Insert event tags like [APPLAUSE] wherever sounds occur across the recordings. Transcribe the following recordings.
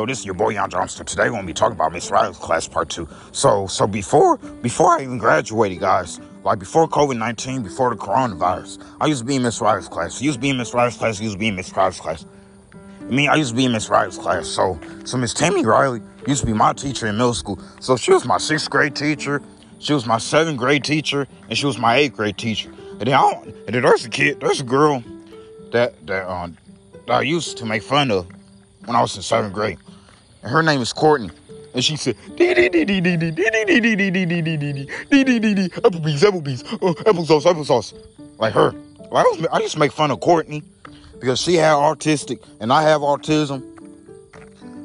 Yo, this is your boy Jan Johnston. Today we're gonna be talking about Miss Riley's class part two. So, so before before I even graduated, guys, like before COVID nineteen, before the coronavirus, I used to be in Miss Riley's class. I used to be in Miss Riley's class. I used to be in Miss Riley's class. I mean, I used to be in Miss Riley's class. So, so Miss Tammy Riley used to be my teacher in middle school. So she was my sixth grade teacher. She was my seventh grade teacher, and she was my eighth grade teacher. And then, I, and then there's a kid, there's a girl that that uh, that I used to make fun of when I was in seventh grade. And her name is Courtney. And she said, Applebee's, Applebee's, applesauce, applesauce. Like her. Like I, was, I to make fun of Courtney because she had autistic and I have autism.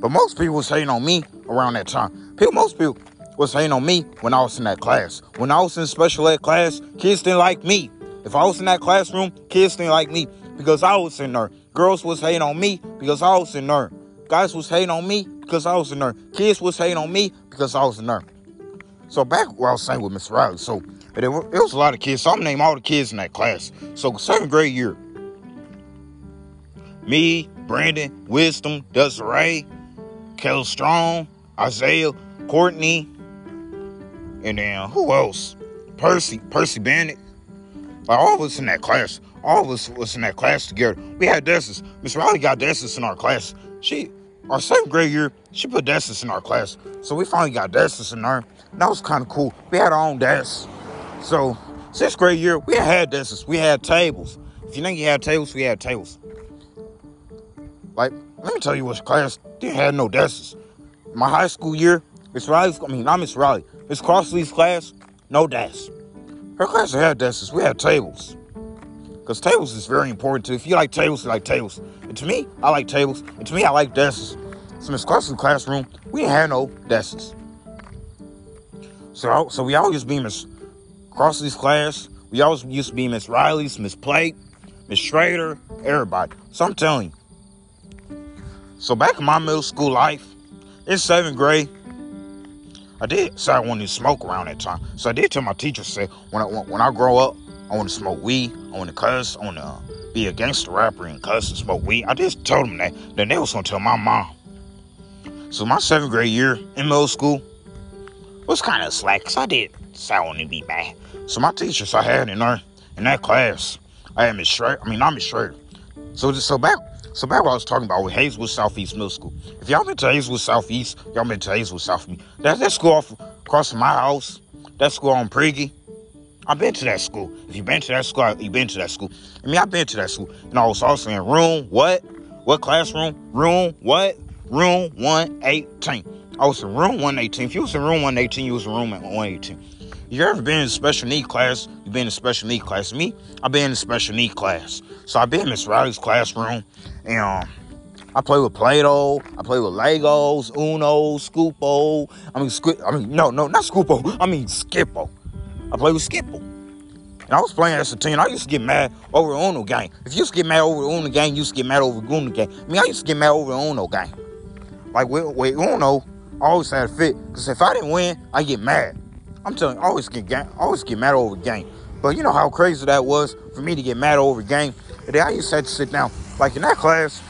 But most people was hating on me around that time. People, most people was hating on me when I was in that class. When I was in special ed class, kids didn't like me. If I was in that classroom, kids didn't like me because I was in there. Girls was hating on me because I was in there. Guys was hating on me because I was a nerd. Kids was hating on me because I was a nerd. So back where I was saying with Miss Riley, so it, was a lot of kids. So I'm name all the kids in that class. So seventh grade year, me, Brandon, Wisdom, Desiree, Kelly Strong, Isaiah, Courtney, and then who else? Percy, Percy Bennett. Like all of us in that class all of us was in that class together. We had desks. Miss Riley got desks in our class. She, our seventh grade year, she put desks in our class. So we finally got desks in there. That was kind of cool. We had our own desks. So sixth grade year, we had desks. We had tables. If you think you had tables, we had tables. Like, let me tell you what class didn't have no desks. My high school year, Miss Riley's, I mean, not Miss Riley, Miss Crossley's class, no desks. Her class had desks. We had tables. Because tables is very important too. If you like tables, you like tables. And to me, I like tables. And to me, I like desks. So Miss Clark's classroom, we didn't have no desks. So, so we always be Miss Crossley's class. We always used to be Miss Riley's, Miss Plate, Miss Schrader, everybody. So I'm telling you. So back in my middle school life, in seventh grade, I did say I wanted to smoke around that time. So I did tell my teacher, say, when I, when I grow up, I want to smoke weed. I want to cuss. I want to uh, be a gangster rapper and cuss and smoke weed. I just told them that. Then they was gonna tell my mom. So my seventh grade year in middle school was kind of slack because I did wanted to be bad. So my teachers I had in our in that class, I had Miss Schrader. I mean not Miss Schrader. So just so back so back what I was talking about with Hazelwood Southeast Middle School. If y'all been to Hazelwood Southeast, y'all been to Hazelwood Southeast. That that school off across from my house. That school on Priggy. I've been to that school. If you've been to that school, you've been to that school. I mean, I've been to that school. And I was also in room, what? What classroom? Room, what? Room 118. I was in room 118. If you was in room 118, you was in room 118. You ever been in special need class, you've been in special need class. Me, I've been in special need class. So I've been in Miss Riley's classroom. And um, I play with Play-Doh. I play with Legos, Uno, Scoopo. I mean, Squ- I mean, no, no, not Scoopo. I mean, Skip-Bo. I play with Skipple. And I was playing as a teen. I used to get mad over Uno game. If you used to get mad over Uno game, you used to get mad over Uno game. I mean, I used to get mad over Uno game. Like we don't know. I always had a fit. Because if I didn't win, I get mad. I'm telling you, I always get I always get mad over game. But you know how crazy that was for me to get mad over game. And then I used to have to sit down. Like in that class,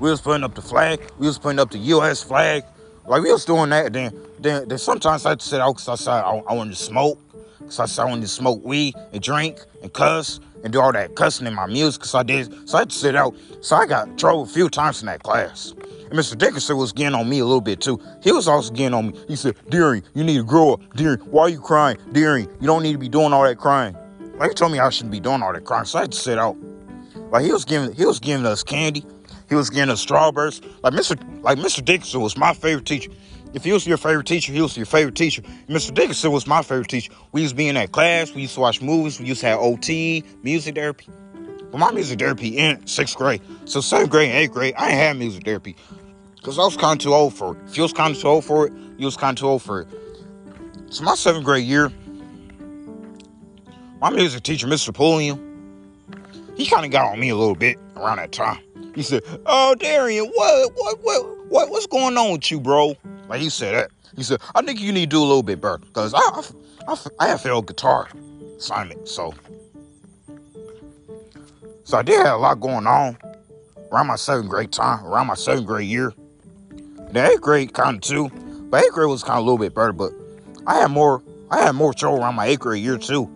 we was putting up the flag. We was putting up the U.S. flag. Like we was doing that. Then, then, then sometimes I had to sit out because I said I, I wanted to smoke. Cause I said I wanted to smoke weed and drink and cuss and do all that cussing in my music. Cause I did. So I had to sit out. So I got in trouble a few times in that class. And Mr. Dickinson was getting on me a little bit too. He was also getting on me. He said, Deering, you need to grow up. Deering, why are you crying? Deering, you don't need to be doing all that crying. Like he told me I shouldn't be doing all that crying. So I had to sit out. Like he was giving he was giving us candy. He was giving us strawberries. Like Mr. Like Mr. Dickinson was my favorite teacher. If he was your favorite teacher, he was your favorite teacher. Mr. Dickinson was my favorite teacher. We used to be in that class. We used to watch movies. We used to have OT, music therapy. But my music therapy in sixth grade. So seventh grade and eighth grade, I didn't have music therapy. Because I was kind of too old for it. If you was kind of too old for it, you was kind of too old for it. So my seventh grade year, my music teacher, Mr. Pulliam, he kind of got on me a little bit around that time. He said, "Oh, Darian, what, what, what, what, what's going on with you, bro?" Like he said that. He said, "I think you need to do a little bit better because I, I, I, have failed guitar assignment, so, so I did have a lot going on around my seventh grade time, around my seventh grade year. The eighth grade kind of too, but eighth grade was kind of a little bit better. But I had more, I had more trouble around my eighth grade year too,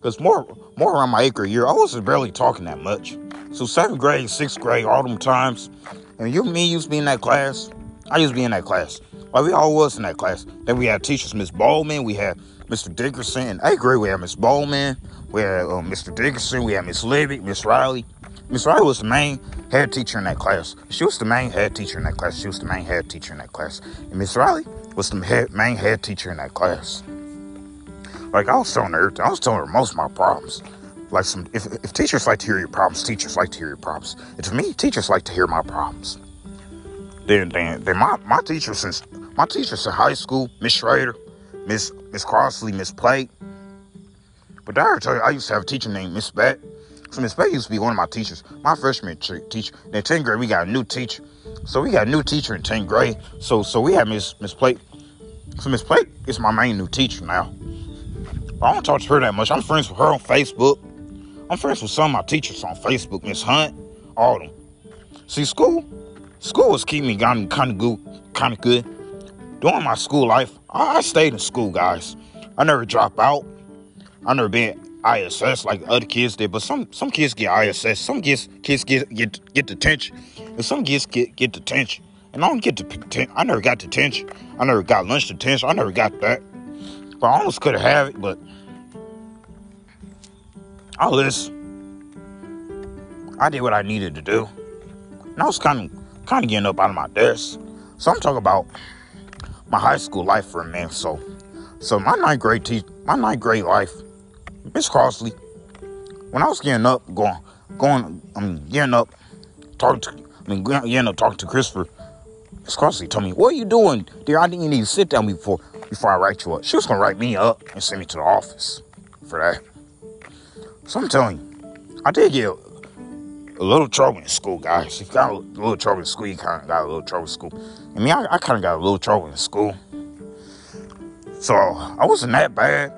cause more, more around my eighth grade year, I wasn't barely talking that much. So seventh grade, sixth grade, all them times, and you me used to be in that class. I used to be in that class. Like we all was in that class. Then we had teachers, Miss Bowman, we had Mr. Dickerson. In eighth grade, we had Miss Bowman, we had uh, Mr. Dickerson, we had Miss Levitt, Miss Riley. Miss Riley was the main head teacher in that class. She was the main head teacher in that class. She was the main head teacher in that class. And Miss Riley was the head, main head teacher in that class. Like I was telling her. I was telling her most of my problems. Like some, if, if teachers like to hear your problems, teachers like to hear your problems. And to me, teachers like to hear my problems. Then, then, then my, my teachers since my teachers in high school, Miss Schrader, Miss Miss Crossley, Miss Plate. But I tell you, I used to have a teacher named Miss Beck. So Miss Beck used to be one of my teachers, my freshman teacher. In 10th grade, we got a new teacher. So we got a new teacher in 10th grade. So so we have Miss Miss Plate. So Miss Plate is my main new teacher now. I don't talk to her that much. I'm friends with her on Facebook. I'm friends with some of my teachers on Facebook, Miss Hunt, all them. See, school, school was keeping me kind of good, kind of good. During my school life, I, I stayed in school, guys. I never dropped out. I never been ISS like other kids did, but some some kids get ISS, some kids kids get get get detention, and some kids get get detention. And I don't get the I never got detention. I never got lunch detention. I never got that. But I almost could have it, but I listen. I did what I needed to do. And I was kind of kind of getting up out of my desk. So I'm talking about my high school life for a minute. So so my ninth grade te- my ninth grade life, Miss Crossley, when I was getting up, going going I'm mean, getting up, talking to I mean getting up talking to Christopher, Miss Crossley told me, What are you doing? Dear, I think you need to sit down before before I write you up. She was gonna write me up and send me to the office for that. So I'm telling you, I did get a little trouble in school, guys. If you got a little trouble in school, you kind of got a little trouble in school. I mean, I, I kind of got a little trouble in school. So I wasn't that bad,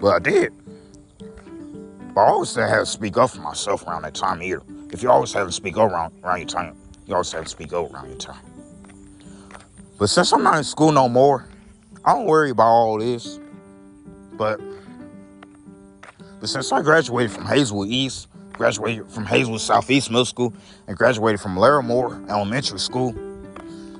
but I did. But I always had to speak up for myself around that time of year. If you always have to speak up around, around your time, you always have to speak up around your time. But since I'm not in school no more, I don't worry about all this. But but since I graduated from Hazelwood East, graduated from Hazelwood Southeast Middle School, and graduated from Larimore Elementary School,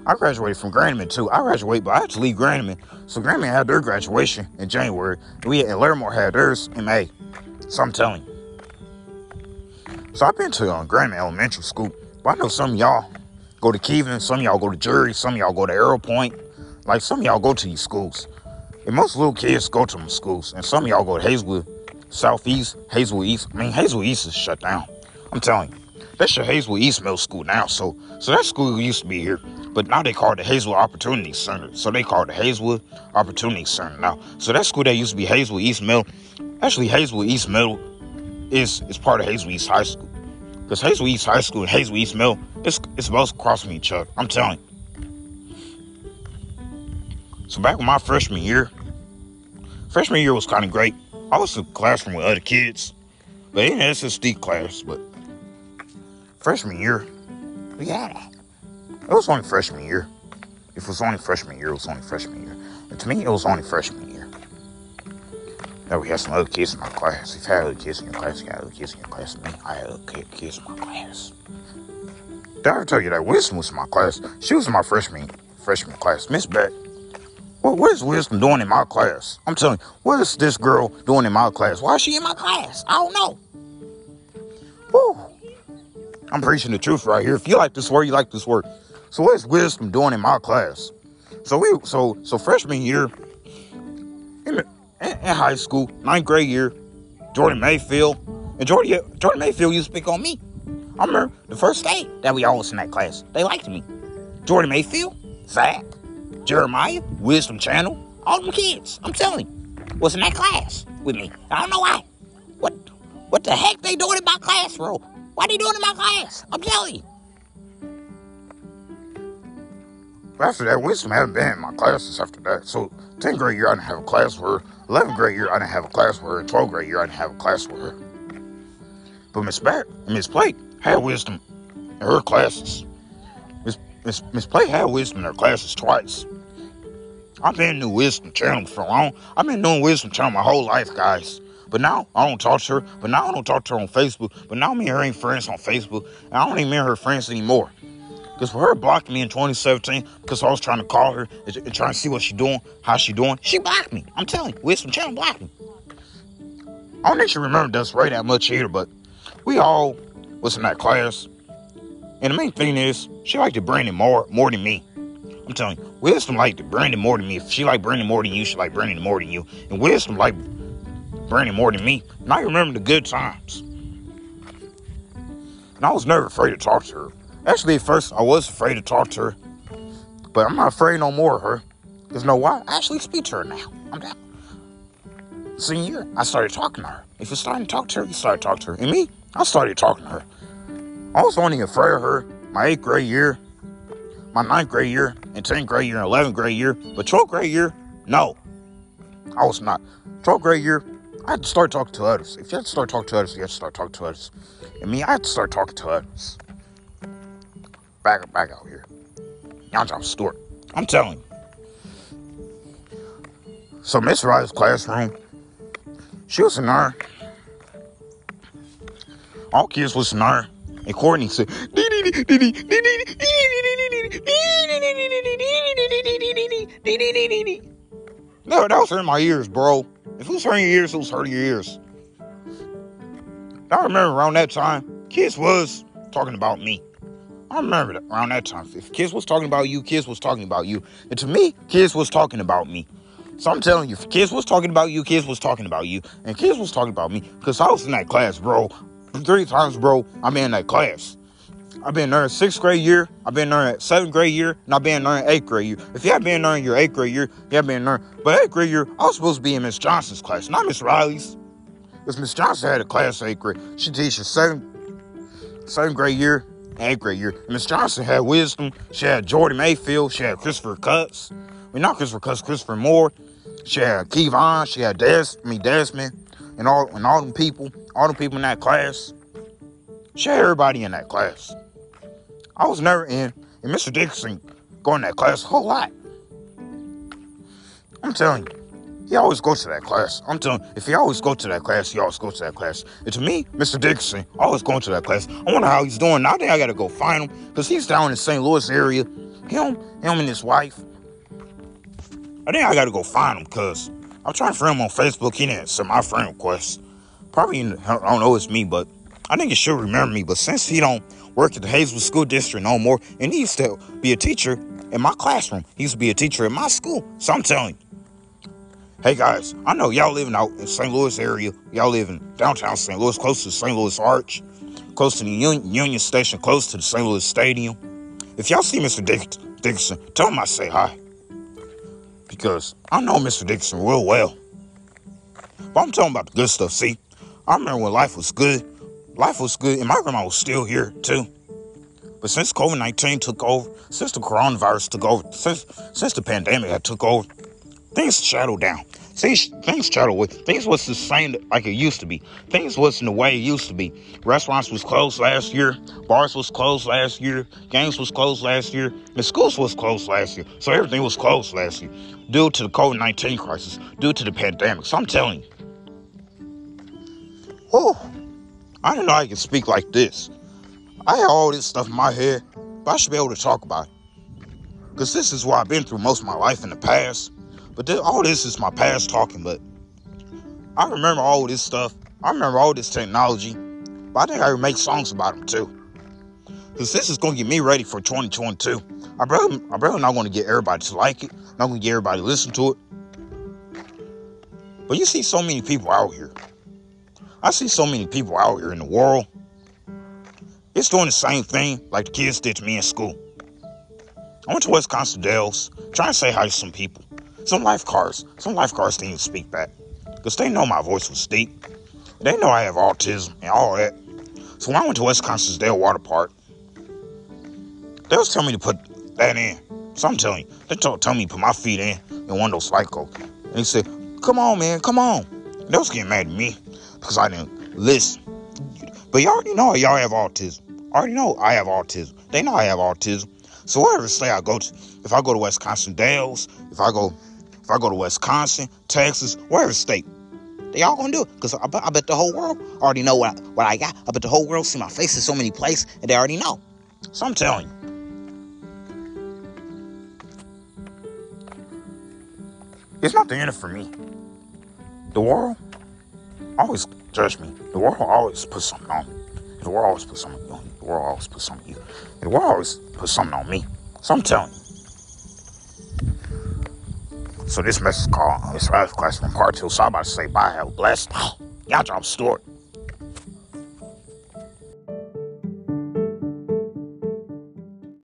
I graduated from Grannemann too. I graduated, but I had to leave Grannemann. So Grannemann had their graduation in January. We at Larimore had theirs in May. So I'm telling you. So I've been to um, Grannemann Elementary School, but I know some y'all go to Keeven, some y'all go to Jury, some y'all go to Arrow Point. Like some y'all go to these schools. And most little kids go to them schools. And some y'all go to Hazelwood Southeast, Hazelwood East. I mean, Hazelwood East is shut down. I'm telling you. That's your Hazelwood East Middle School now. So, so that school used to be here, but now they call it the Hazelwood Opportunity Center. So they call it the Hazelwood Opportunity Center now. So that school that used to be Hazelwood East Middle, actually Hazelwood East Middle is is part of Hazelwood East High School. Because Hazelwood East High School and Hazelwood East Middle, it's it's both across from each other. I'm telling you. So back in my freshman year, freshman year was kind of great. I was in classroom with other kids. They have SSD class, but freshman year, yeah, it was only freshman year. If it was only freshman year, it was only freshman year. And to me, it was only freshman year. Now we had some other kids in my class. If you had other kids in your class, you had other kids in your class. Me, I had other kids in my class. Did I ever tell you that Wisdom was in my class? She was in my freshman freshman class. Miss Beck. Well, what is Wisdom doing in my class? I'm telling you, what is this girl doing in my class? Why is she in my class? I don't know. Woo. I'm preaching the truth right here. If you like this word, you like this word. So what is Wisdom doing in my class? So we so so freshman year in, high school, ninth grade year, Jordan Mayfield and Jordan Jordan Mayfield used to pick on me. I remember the first day that we all was in that class. They liked me. Jordan Mayfield, Zach, Jeremiah, Wisdom Channel, all them kids, I'm telling you, was in that class with me. I don't know why. What what the heck they doing in my class, bro? What are they doing in my class? I'm telling you. After that, Wisdom haven't been in my classes after that. So 10th grade year, I didn't have a class with her. 11th grade year, I didn't have a class with her. 12th grade year, I didn't have a class with her. But Miss and Miss Plate had wisdom in her classes. Miss Miss Miss Play had wisdom in her classes twice. I've been new wisdom channel for long. I've been doing wisdom channel my whole life, guys. But now I don't talk to her. But now I don't talk to her on Facebook. But now me and her ain't friends on Facebook. And I don't even mean her friends anymore. Because for her blocking me in 2017, because I was trying to call her and, trying to see what she doing, how she doing, she blocked me. I'm telling you, Wisdom Channel blocked me. I don't think she remembered us right that much either, but we all was in that class. And the main thing is, she liked the Brandon more more than me. I'm telling you, Wisdom liked Brandon more than me. If she liked Brandon more than you, she liked Brandon more than you. And Wisdom liked Brandon more than me. And I remember the good times. And I was never afraid to talk to her. Actually, at first, I was afraid to talk to her. But I'm not afraid no more of her. Because you know why? I actually speak to her now. I'm down. Senior year, I started talking to her. If you're starting to talk to her, you start talking to her. And me, I started talking to her. I was only afraid of her my eighth grade year, my ninth grade year, and 10th grade year, and 11th grade year. But 12th grade year, no. I was not. 12th grade year, I had to start talking to others. If you had to start talking to others, you had to start talking to others. And me, I had to start talking to others. Back, back out here. Y'all John Stewart. I'm telling you. So Miss Riley's classroom, she was in there. All kids was in there. And Courtney said, No, that was hurting my ears, bro. If it was hurting your ears, it was hurting your ears. I remember around that time, kids was talking about me. I remember that around that time. If kids was talking about you, kids was talking about you. And to me, kids was talking about me. So I'm telling you, if kids was talking about you, kids was talking about you. And kids was talking about me. Because I was in that class, bro. Three times, bro, I'm in that class. I've been there in sixth grade year, I've been there in seventh grade year, and I've been there in eighth grade year. If you have been there in your eighth grade year, you have been there. But eighth grade year, I was supposed to be in Miss Johnson's class, not Miss Riley's. Because Miss Johnson had a class eighth grade. She teaches seventh, seventh grade year, eighth grade year. Miss Johnson had wisdom. She had Jordan Mayfield. She had Christopher Cuts. I mean, not Christopher Cuts, Christopher Moore. She had Kevon. She had Des, I mean Desmond, and all and all them people, all them people in that class. She had everybody in that class. I was never in, and Mr. Dixon going that class a whole lot. I'm telling you, he always goes to that class. I'm telling you, if he always go to that class, he always goes to that class. It's me, Mr. Dixon, always going to that class. I wonder how he's doing. Now I think I gotta go find him, because he's down in the St. Louis area. Him, him and his wife. I think I gotta go find him, because I'm trying to friend him on Facebook. He didn't send my friend request. Probably, I don't know it's me, but I think he should remember me. But since he don't work at the Hazelwood School District no more, and he used to be a teacher in my classroom. He used to be a teacher in my school. So I'm telling you, hey guys, I know y'all living out in St. Louis area. Y'all live in downtown St. Louis, close to the St. Louis Arch, close to the Union, Station, close to the St. Louis Stadium. If y'all see Mr. Dick, Dixon, tell him I say hi. Because I know Mr. Dixon real well. But I'm talking about the good stuff. See, I remember when life was good life was good, and my grandma was still here too. But since COVID 19 took over, since the coronavirus took over, since since the pandemic had took over, things shadowed down. Things things shadowed away. Things was the same like it used to be. Things wasn't the way it used to be. Restaurants was closed last year. Bars was closed last year. Games was closed last year. The schools was closed last year. So everything was closed last year due to the COVID 19 crisis, due to the pandemic. So I'm telling you. Oh. I didn't know I could speak like this. I had all this stuff in my head, but I should be able to talk about it. Because this is what I've been through most of my life in the past. But all this is my past talking, but I remember all this stuff. I remember all this technology. But I think I make songs about them too. Because this is to get me ready for 2022. I brother, I brother not to get everybody to like it. Not to get everybody to listen to it. But you see so many people out here I see so many people out here in the world. It's doing the same thing like the kids did to me in school. I went to Wisconsin Dells, trying to say hi to some people. Some lifeguards, some lifeguards didn't even speak back. Because they know my voice was deep. They know I have autism and all that. So when I went to Wisconsin's Dale Water Park, they was telling me to put that in. So I'm telling you, they told, tell me to put my feet in in one of those cycles. And he said, come on, man, come on. They was getting mad at me because I didn't listen. But y'all already know y'all have autism. I already know I have autism. They know I have autism. So wherever state I go to, if I go to Wisconsin Dells, if I go, if I go to Wisconsin, Texas, wherever state, they all gonna do it. Cause I bet, I bet the whole world already know what I, what I got. I bet the whole world see my face in so many places, and they already know. So I'm telling you. It's not the end for me. The world always judge me. The world always put something on me. The world always put something on you. The world always put something on you. The world always put something on me. So I'm telling you. So this message is called it's Classroom Part 2. So I'm to say bye. Have blessed. [GASPS] Y'all drop story.